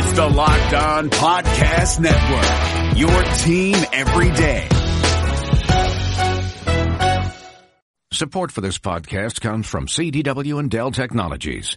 It's the Locked On Podcast Network. Your team every day. Support for this podcast comes from CDW and Dell Technologies.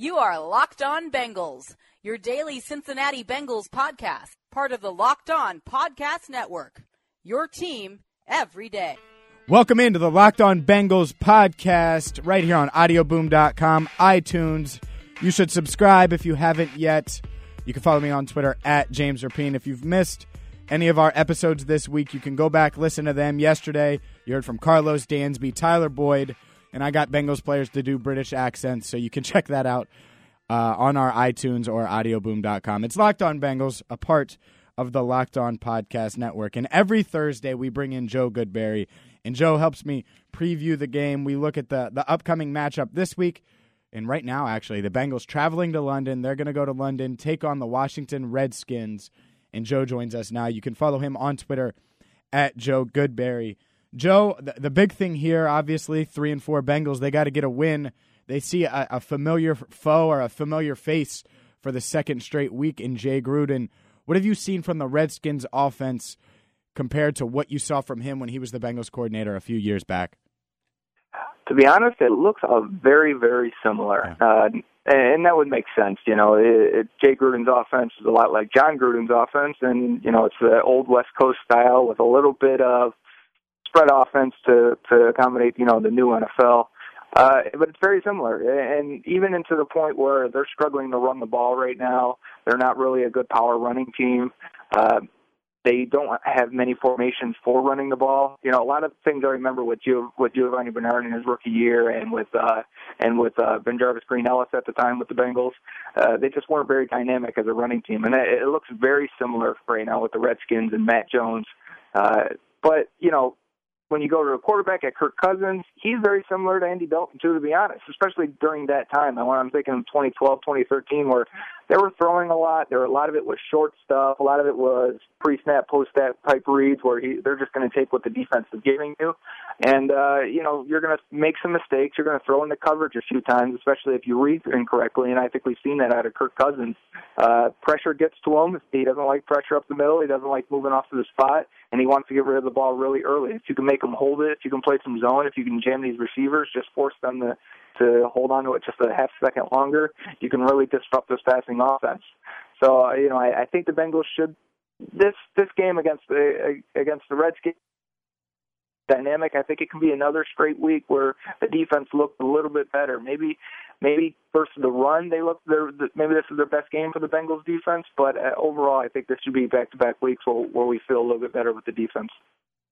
You are Locked On Bengals, your daily Cincinnati Bengals podcast, part of the Locked On Podcast Network. Your team every day. Welcome into the Locked On Bengals podcast right here on audioboom.com, iTunes. You should subscribe if you haven't yet. You can follow me on Twitter at James Rapien. If you've missed any of our episodes this week, you can go back, listen to them. Yesterday, you heard from Karlos Dansby, Tyler Boyd, and I got Bengals players to do British accents, so you can check that out uh, on our iTunes or audioboom.com. It's Locked On Bengals, a part of the Locked On Podcast Network. And every Thursday, we bring in Joe Goodberry, and Joe helps me preview the game. We look at the, the upcoming matchup this week. And right now, actually, the Bengals traveling to London. They're going to go to London, take on the Washington Redskins. And Joe joins us now. You can follow him on Twitter at Joe Goodberry. Joe, the, the big thing here, obviously, three and four Bengals, they got to get a win. They see a, a, familiar foe or a familiar face for the second straight week in Jay Gruden. What have you seen from the Redskins offense compared to what you saw from him when he was the Bengals coordinator a few years back? To be honest, it looks uh, very, very similar. Yeah. Uh, and that would make sense. You know, it, it, Jay Gruden's offense is a lot like Jon Gruden's offense, and you know, it's the old West Coast style with a little bit of spread offense to to accommodate you know the new NFL. Uh, but it's very similar, and even into the point where they're struggling to run the ball right now. They're not really a good power running team. Uh, they don't have many formations for running the ball. You know, a lot of things I remember with Gio, with Giovanni Bernard in his rookie year, and with uh, and with uh, BenJarvus Green-Ellis at the time with the Bengals. Uh, they just weren't very dynamic as a running team, and it, it looks very similar right now with the Redskins and Matt Jones. Uh, but you know, when you go to a quarterback at Kirk Cousins, he's very similar to Andy Dalton too, to be honest, especially during that time. And when I'm thinking of 2012, 2013, where they were throwing a lot. There, a lot of it was short stuff. A lot of it was pre-snap, post-snap type reads, where he, they're just going to take what the defense is giving you, and uh, you know you're going to make some mistakes. You're going to throw in the coverage a few times, especially if you read incorrectly. And I think we've seen that out of Kirk Cousins. Uh, pressure gets to him. He doesn't like pressure up the middle. He doesn't like moving off to the spot, and he wants to get rid of the ball really early. If you can make him hold it, if you can play some zone, if you can jam these receivers, just force them to to hold on to it just a half second longer, you can really disrupt this passing offense. So uh, you know, I, I think the Bengals should this this game against the against the Redskins dynamic. I think it can be another straight week where the defense looked a little bit better. Maybe maybe versus the run they look their maybe this is their best game for the Bengals defense, but uh, overall I think this should be back to back weeks where, where we feel a little bit better with the defense.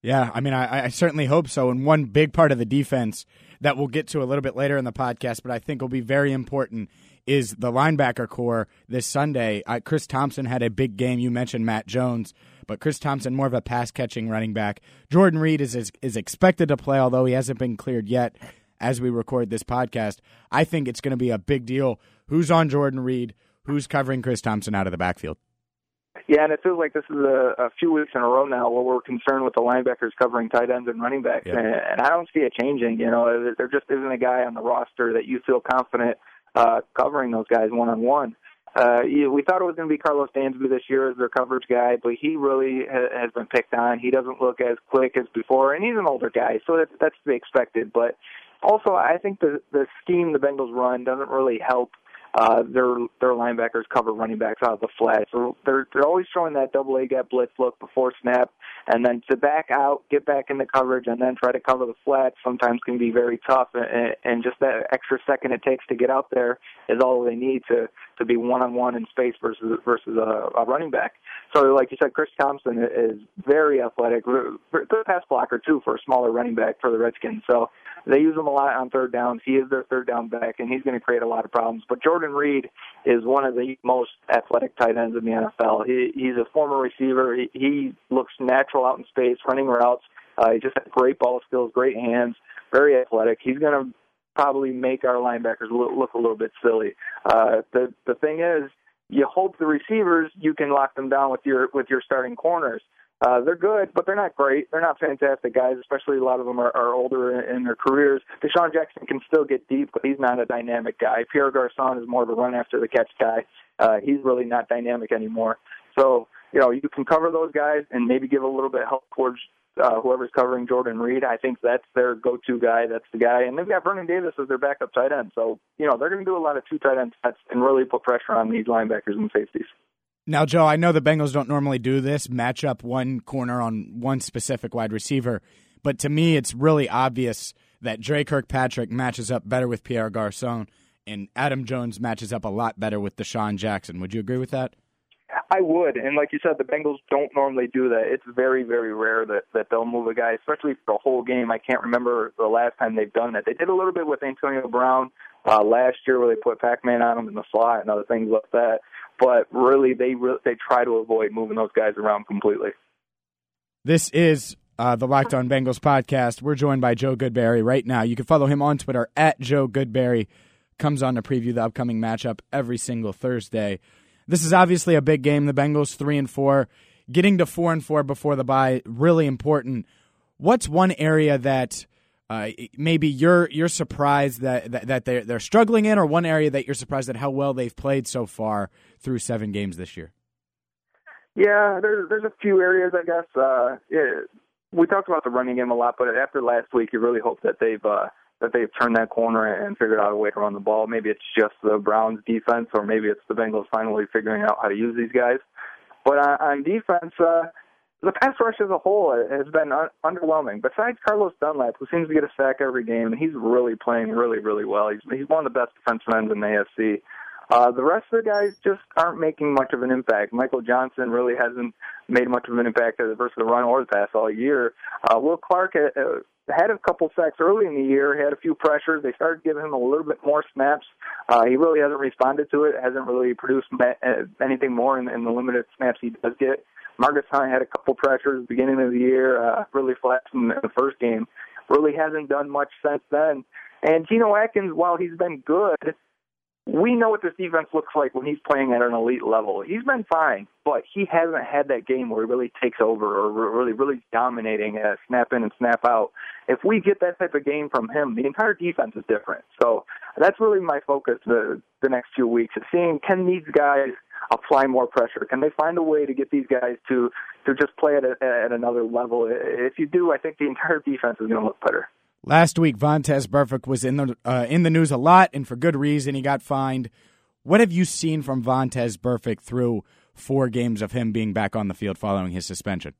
Yeah, I mean, I, I, certainly hope so. And one big part of the defense that we'll get to a little bit later in the podcast, but I think will be very important is the linebacker corps this Sunday. Uh, Chris Thompson had a big game. You mentioned Matt Jones, but Chris Thompson more of a pass catching running back. Jordan Reed is, is is expected to play, although he hasn't been cleared yet. As we record this podcast, I think it's going to be a big deal. Who's on Jordan Reed? Who's covering Chris Thompson out of the backfield? Yeah, and it feels like this is a, a few weeks in a row now where we're concerned with the linebackers covering tight ends and running backs, yeah. and, and I don't see it changing. You know, there just isn't a guy on the roster that you feel confident uh, covering those guys one on one. Uh, we thought it was going to be Karlos Dansby this year as their coverage guy, but he really ha- has been picked on. He doesn't look as quick as before, and he's an older guy, so that's, that's to be expected. But also, I think the the scheme the Bengals run doesn't really help uh, their their linebackers cover running backs out of the flat. So they're they're always showing that double A gap blitz look before snap, and then to back out, get back in the coverage, and then try to cover the flat sometimes can be very tough. And, and just that extra second it takes to get out there is all they need to to be one on one in space versus versus a, a running back. So, like you said, Chris Thompson is very athletic, the pass blocker too for a smaller running back for the Redskins. So they use him a lot on third downs. He is their third down back, and he's going to create a lot of problems. But Jordan Reed is one of the most athletic tight ends in the NFL. He, he's a former receiver. He, he looks natural out in space, running routes. Uh, he just has great ball skills, great hands, very athletic. He's going to probably make our linebackers look, look a little bit silly. Uh, the the thing is, you hope the receivers you can lock them down with your with your starting corners. Uh, they're good, but they're not great. They're not fantastic guys, especially a lot of them are, are older in, in their careers. DeSean Jackson can still get deep, but he's not a dynamic guy. Pierre Garcon is more of a run after the catch guy. Uh, he's really not dynamic anymore. So, you know, you can cover those guys and maybe give a little bit of help towards uh, whoever's covering Jordan Reed. I think that's their go-to guy. That's the guy, and they've got Vernon Davis as their backup tight end. So, you know, they're going to do a lot of two tight end sets and really put pressure on these linebackers and safeties. Now, Joe, I know the Bengals don't normally do this, match up one corner on one specific wide receiver, but to me, it's really obvious that Dre Kirkpatrick matches up better with Pierre Garcon, and Adam Jones matches up a lot better with DeSean Jackson. Would you agree with that? I would, and like you said, the Bengals don't normally do that. It's very, very rare that that they'll move a guy, especially for the whole game. I can't remember the last time they've done that. They did a little bit with Antonio Brown uh, last year, where they put Pac-Man on him in the slot and other things like that but really they re- they try to avoid moving those guys around completely. This is uh, the Locked On Bengals podcast. We're joined by Joe Goodberry right now. You can follow him on Twitter at Joe Goodberry. Comes on to preview the upcoming matchup every single Thursday. This is obviously a big game. The Bengals three and four, getting to four and four before the bye, really important. What's one area that uh, maybe you're you're surprised that, that, that they're they're struggling in, or one area that you're surprised at how well they've played so far through seven games this year. Yeah, there's there's a few areas I guess. Uh, we talked about the running game a lot, but after last week, you really hope that they've uh, that they've turned that corner and figured out a way to run the ball. Maybe it's just the Browns defense, or maybe it's the Bengals finally figuring out how to use these guys. But on, on defense, uh, the pass rush as a whole has been un- underwhelming. Besides Carlos Dunlap, who seems to get a sack every game, and he's really playing really, really well. He's he's one of the best defensive ends in the AFC. Uh, the rest of the guys just aren't making much of an impact. Michael Johnson really hasn't made much of an impact versus the run or the pass all year. Uh, Will Clarke had, uh, had a couple sacks early in the year, had a few pressures. They started giving him a little bit more snaps. Uh, he really hasn't responded to it, hasn't really produced ma- uh, anything more in, in the limited snaps he does get. Margus Hunt had a couple pressures at the beginning of the year, uh, really flashed in the first game. Really hasn't done much since then. And Geno Atkins, while he's been good, we know what this defense looks like when he's playing at an elite level. He's been fine, but he hasn't had that game where he really takes over or really, really dominating, uh, snap in and snap out. If we get that type of game from him, the entire defense is different. So that's really my focus the the next few weeks is seeing can these guys apply more pressure? Can they find a way to get these guys to to just play at a, at another level? If you do, I think the entire defense is going to look better. Last week, Vontaze Burfict was in the uh, in the news a lot, and for good reason. He got fined. What have you seen from Vontaze Burfict through four games of him being back on the field following his suspension?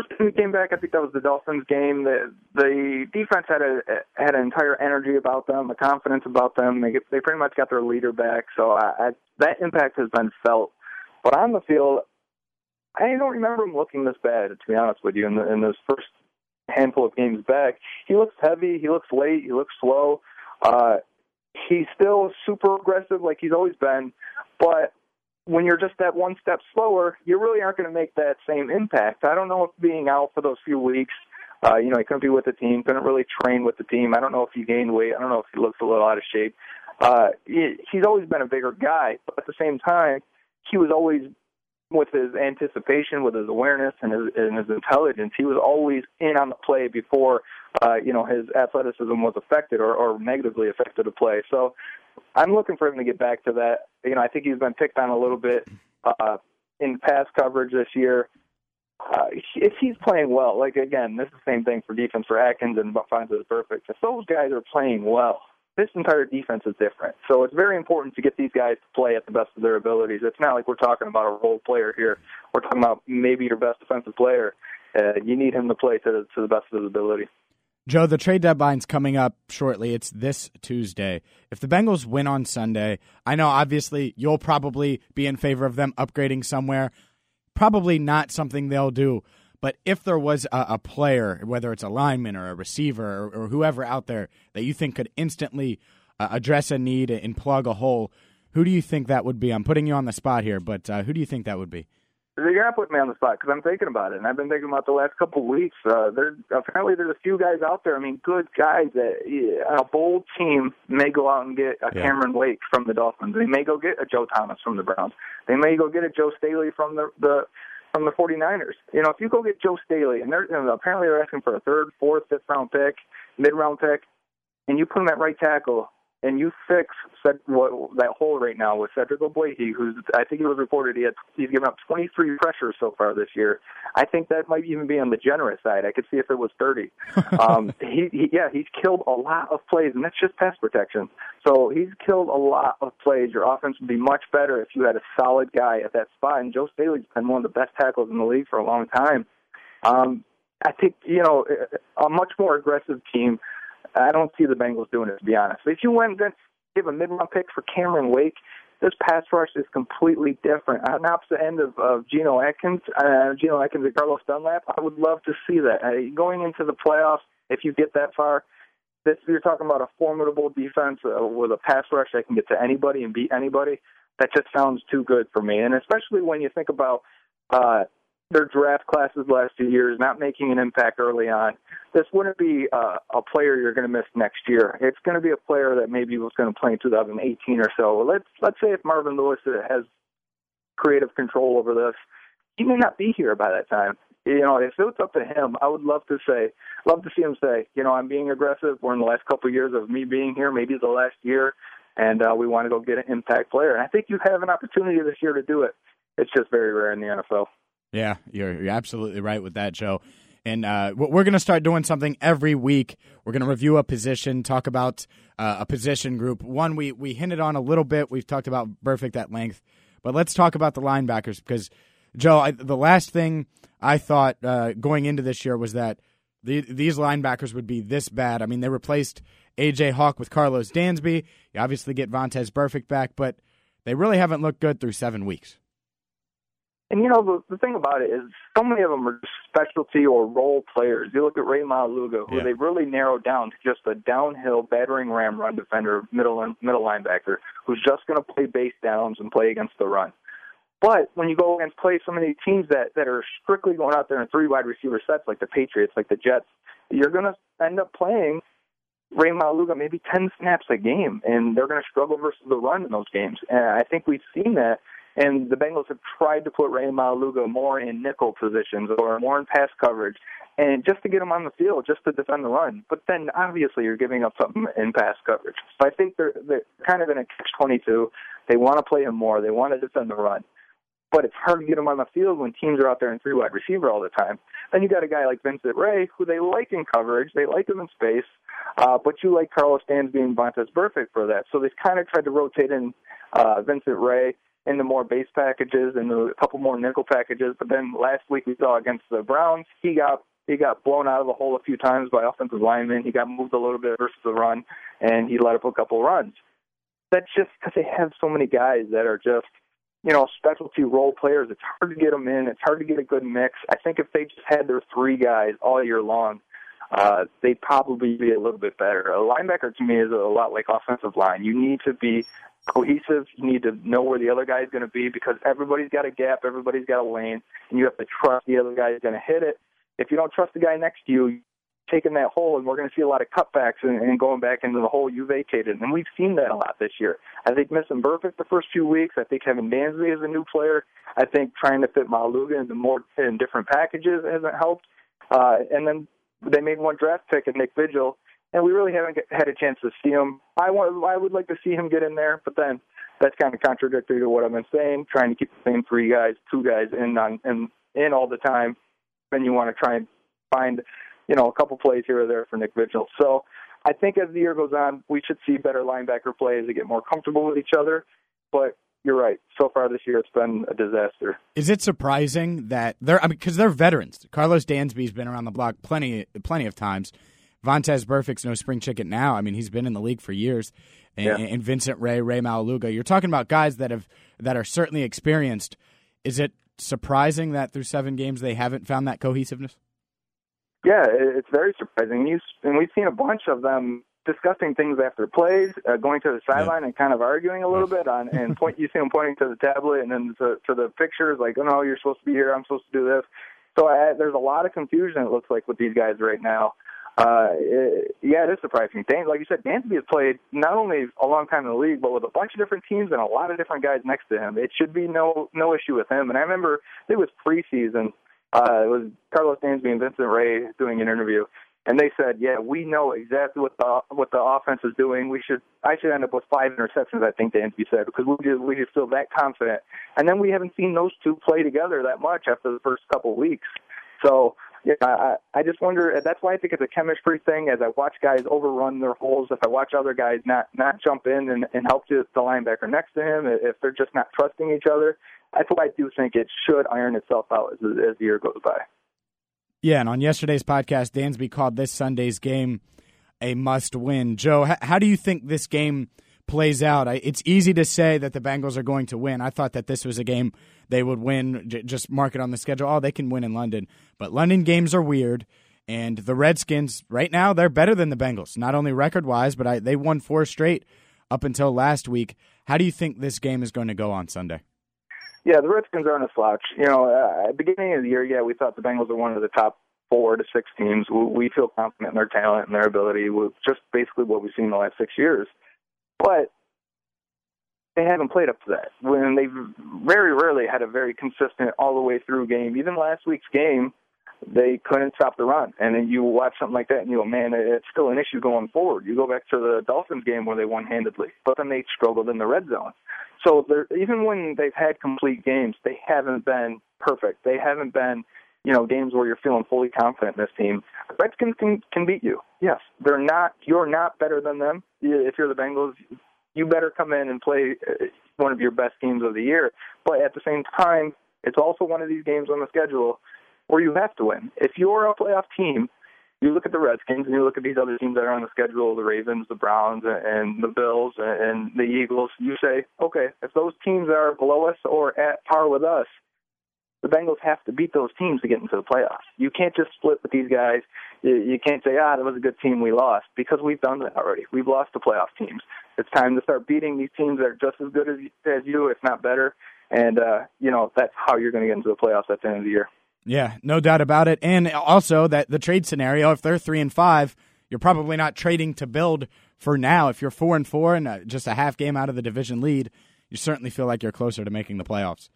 First time he came back, I think that was the Dolphins game. The the defense had a had an entire energy about them, a confidence about them. They they pretty much got their leader back, so I, I, that impact has been felt. But on the field, I don't remember him looking this bad, to be honest with you, in, the, in those first handful of games back. He looks heavy. He looks late. He looks slow. Uh, he's still super aggressive like he's always been, but when you're just that one step slower, you really aren't going to make that same impact. I don't know if being out for those few weeks, uh, you know, he couldn't be with the team, couldn't really train with the team. I don't know if he gained weight. I don't know if he looks a little out of shape. Uh, he's always been a bigger guy, but at the same time, he was always with his anticipation, with his awareness and his, and his intelligence, he was always in on the play before, uh, you know, his athleticism was affected or, or negatively affected the play. So I'm looking for him to get back to that. You know, I think he's been picked on a little bit uh, in pass coverage this year. Uh, if he's playing well, like again, this is the same thing for defense for Atkins and Vontaze Burfict. If those guys are playing well, this entire defense is different. So it's very important to get these guys to play at the best of their abilities. It's not like we're talking about a role player here. We're talking about maybe your best defensive player. Uh, you need him to play to to the best of his ability. Joe, the trade deadline's coming up shortly. It's this Tuesday. If the Bengals win on Sunday, I know obviously you'll probably be in favor of them upgrading somewhere. Probably not something they'll do. But if there was a, a player, whether it's a lineman or a receiver or, or, whoever out there that you think could instantly uh, address a need and plug a hole, who do you think that would be? I'm putting you on the spot here, but uh, who do you think that would be? You're not putting me on the spot because I'm thinking about it, and I've been thinking about the last couple of weeks. Uh, there apparently there's a few guys out there. I mean, good guys that yeah, a bold team may go out and get a yeah. Cameron Wake from the Dolphins. They may go get a Joe Thomas from the Browns. They may go get a Joe Staley from the the from the 49ers. You know, if you go get Joe Staley, and they're know, apparently they're asking for a third, fourth, fifth round pick, mid round pick, and you put him at right tackle, and you fix what, that hole right now with Cedric Ogbuehi, who's I think it was reported he had he's given up 23 pressures so far this year. I think that might even be on the generous side. I could see if it was 30. um, he, he yeah he's killed a lot of plays, and that's just pass protection. So he's killed a lot of plays. Your offense would be much better if you had a solid guy at that spot. And Joe Staley's been one of the best tackles in the league for a long time. Um, I think you know a much more aggressive team I don't see the Bengals doing it, to be honest. If you went and give a mid-round pick for Cameron Wake, this pass rush is completely different. On the opposite end of, of Geno Atkins, uh, Geno Atkins and Carlos Dunlap, I would love to see that. Uh, going into the playoffs, if you get that far, this you're talking about a formidable defense uh, with a pass rush that can get to anybody and beat anybody. That just sounds too good for me, and especially when you think about uh, their draft classes last two years, not making an impact early on. This wouldn't be uh, a player you're going to miss next year. It's going to be a player that maybe was going to play in 2018 or so. Let's let's say if Marvin Lewis has creative control over this, he may not be here by that time. You know, if up to him, I would love to say, love to see him say, you know, I'm being aggressive. We're in the last couple of years of me being here, maybe the last year, and uh, we want to go get an impact player. And I think you have an opportunity this year to do it. It's just very rare in the NFL. Yeah, you're, you're absolutely right with that, Joe. And uh, we're going to start doing something every week. We're going to review a position, talk about uh, a position group. One we we hinted on a little bit. We've talked about Burfict at length, but let's talk about the linebackers because Joe, I, the last thing I thought uh, going into this year was that the, these linebackers would be this bad. I mean, they replaced AJ Hawk with Karlos Dansby. You obviously get Vontaze Burfict back, but they really haven't looked good through seven weeks. And you know the, the thing about it is, so many of them are specialty or role players. You look at Rey Maualuga, who yeah. they really narrowed down to just a downhill battering ram run defender, middle middle linebacker, who's just going to play base downs and play against the run. But when you go against play so many teams that that are strictly going out there in three wide receiver sets, like the Patriots, like the Jets, you're going to end up playing Rey Maualuga maybe 10 snaps a game, and they're going to struggle versus the run in those games. And I think we've seen that and the Bengals have tried to put Rey Maualuga more in nickel positions or more in pass coverage, and just to get him on the field, just to defend the run. But then obviously you're giving up something in pass coverage. So I think they're they're kind of in a catch-22. They want to play him more. They want to defend the run. But it's hard to get him on the field when teams are out there in three wide receiver all the time. Then you got a guy like Vincent Rey, who they like in coverage, they like him in space, uh, but you like Karlos Dansby and Vontaze Burfict for that. So they've kind of tried to rotate in uh, Vincent Rey into more base packages and a couple more nickel packages. But then last week we saw against the Browns, he got he got blown out of the hole a few times by offensive linemen. He got moved a little bit versus the run, and he let up a couple runs. That's just because they have so many guys that are just you know specialty role players. It's hard to get them in. It's hard to get a good mix. I think if they just had their three guys all year long, uh, they'd probably be a little bit better. A linebacker to me is a lot like offensive line. You need to be cohesive. You need to know where the other guy is going to be because everybody's got a gap, everybody's got a lane, and you have to trust the other guy is going to hit it. If you don't trust the guy next to you, taking that hole, and we're going to see a lot of cutbacks and, and going back into the hole you vacated. And we've seen that a lot this year. I think missing Burfict the first few weeks. I think having Dansby as a new player. I think trying to fit Maualuga into more in different packages hasn't helped. Uh, and then they made one draft pick at Nick Vigil, and we really haven't had a chance to see him. I want, I would like to see him get in there, but then that's kind of contradictory to what I've been saying. Trying to keep the same three guys, two guys in on in, in all the time, then you want to try and find, you know, a couple plays here or there for Nick Vigil. So I think as the year goes on, we should see better linebacker play as they get more comfortable with each other. But you're right. So far this year, it's been a disaster. Is it surprising that they're? I mean, because they're veterans. Karlos Dansby's been around the block plenty, plenty of times. Vontaze Burfict's no spring chicken now. I mean, he's been in the league for years. And, Yeah. and Vincent Rey, Rey Maualuga. You're talking about guys that have that are certainly experienced. Is it surprising that through seven games they haven't found that cohesiveness? Yeah, it's very surprising. And we've seen a bunch of them discussing things after plays, uh, going to the sideline and kind of arguing a little bit on, and point. You see him pointing to the tablet and then to, to the pictures, like, "Oh no, you're supposed to be here. I'm supposed to do this." So I, there's a lot of confusion. It looks like with these guys right now. Uh, it, yeah, it is surprising. Dan, like you said, Dansby has played not only a long time in the league, but with a bunch of different teams and a lot of different guys next to him. It should be no no issue with him. And I remember it was preseason. Uh, it was Karlos Dansby and Vincent Rey doing an interview, and they said, "Yeah, we know exactly what the what the offense is doing. We should I should end up with five interceptions." I think Dansby said because we just we just feel that confident. And then we haven't seen those two play together that much after the first couple weeks. So yeah, I, I just wonder. That's why I think it's a chemistry thing. As I watch guys overrun their holes, if I watch other guys not not jump in and, and help the, the linebacker next to him, if they're just not trusting each other, that's why I do think it should iron itself out as, as the year goes by. Yeah, and on yesterday's podcast, Dansby called this Sunday's game a must-win. Joe, h- how do you think this game plays out? I, it's easy to say that the Bengals are going to win. I thought that this was a game they would win. J- just mark it on the schedule. Oh, they can win in London, but London games are weird. And the Redskins, right now, they're better than the Bengals, not only record-wise, but I, they won four straight up until last week. How do you think this game is going to go on Sunday? Yeah, the Redskins aren't a slouch. You know, uh, at the beginning of the year, yeah, we thought the Bengals were one of the top four to six teams. We, we feel confident in their talent and their ability with just basically what we've seen in the last six years. But they haven't played up to that. When they've very rarely had a very consistent all the way through game. Even last week's game, they couldn't stop the run. And then you watch something like that and you go, man, it's still an issue going forward. You go back to the Dolphins game where they won handedly, but then they struggled in the red zone. So even when they've had complete games, they haven't been perfect. They haven't been, you know, games where you're feeling fully confident in this team. The Redskins can, can beat you. Yes, they're not. You're not better than them. If you're the Bengals, you better come in and play uh, one of your best games of the year. But at the same time, it's also one of these games on the schedule where you have to win. If you're a playoff team, you look at the Redskins and you look at these other teams that are on the schedule, the Ravens, the Browns, and the Bills, and the Eagles. You say, okay, if those teams are below us or at par with us, the Bengals have to beat those teams to get into the playoffs. You can't just split with these guys. You, can't say, ah, that was a good team, we lost, because we've done that already. We've lost to playoff teams. It's time to start beating these teams that are just as good as, as you, if not better. And, uh, you know, that's how you're going to get into the playoffs at the end of the year. Yeah, no doubt about it. And also that the trade scenario, if they're three and five, you're probably not trading to build for now. If you're four and four and uh, just a half game out of the division lead, you certainly feel like you're closer to making the playoffs.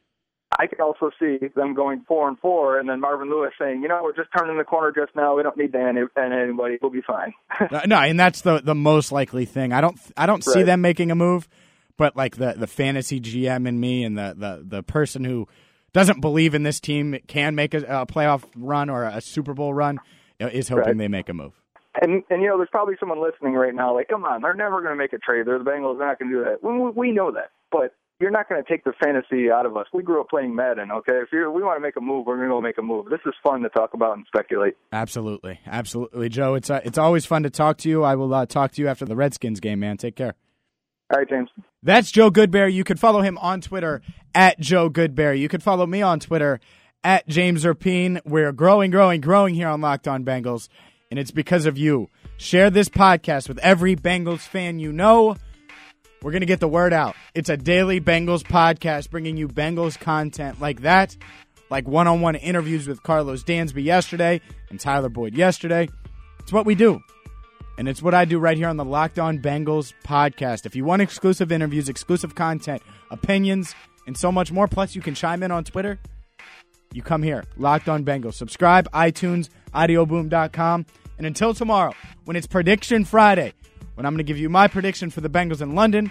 I could also see them going four and four, and then Marvin Lewis saying, "You know, we're just turning the corner just now. We don't need Dan and anybody. We'll be fine." Uh, no, and that's the the most likely thing. I don't I don't see them making a move, but like the the fantasy GM in me and the the the person who doesn't believe in this team can make a, a playoff run or a Super Bowl run is hoping Right. they make a move. And and you know, there's probably someone listening right now, like, "Come on, they're never going to make a trade. They're the Bengals. They're not going to do that." We, we know that, but you're not going to take the fantasy out of us. We grew up playing Madden. Okay, if you we want to make a move, we're going to go make a move. This is fun to talk about and speculate. Absolutely, absolutely, Joe. It's uh, it's always fun to talk to you. I will uh, talk to you after the Redskins game, man. Take care. All right, James. That's Joe Goodberry. You can follow him on Twitter at Joe Goodberry. You can follow me on Twitter at James Rapien. We're growing, growing, growing here on Locked On Bengals, and it's because of you. Share this podcast with every Bengals fan you know. We're going to get the word out. It's a daily Bengals podcast bringing you Bengals content like that, like one on one interviews with Karlos Dansby yesterday and Tyler Boyd yesterday. It's what we do. And it's what I do right here on the Locked On Bengals podcast. If you want exclusive interviews, exclusive content, opinions, and so much more, plus you can chime in on Twitter, you come here. Locked On Bengals. Subscribe, iTunes, audioboom.com. And until tomorrow, when it's Prediction Friday, when I'm going to give you my prediction for the Bengals in London,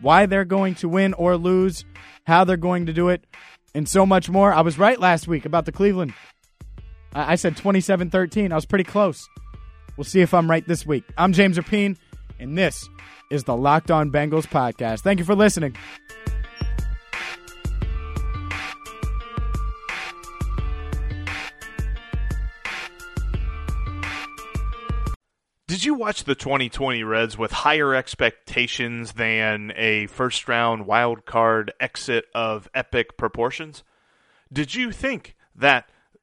why they're going to win or lose, how they're going to do it, and so much more. I was right last week about the Cleveland. I said 27 13. I was pretty close. We'll see if I'm right this week. I'm James Rapien, and this is the Locked On Bengals podcast. Thank you for listening. Did you watch the 2020 Reds with higher expectations than a first round wild card exit of epic proportions? Did you think that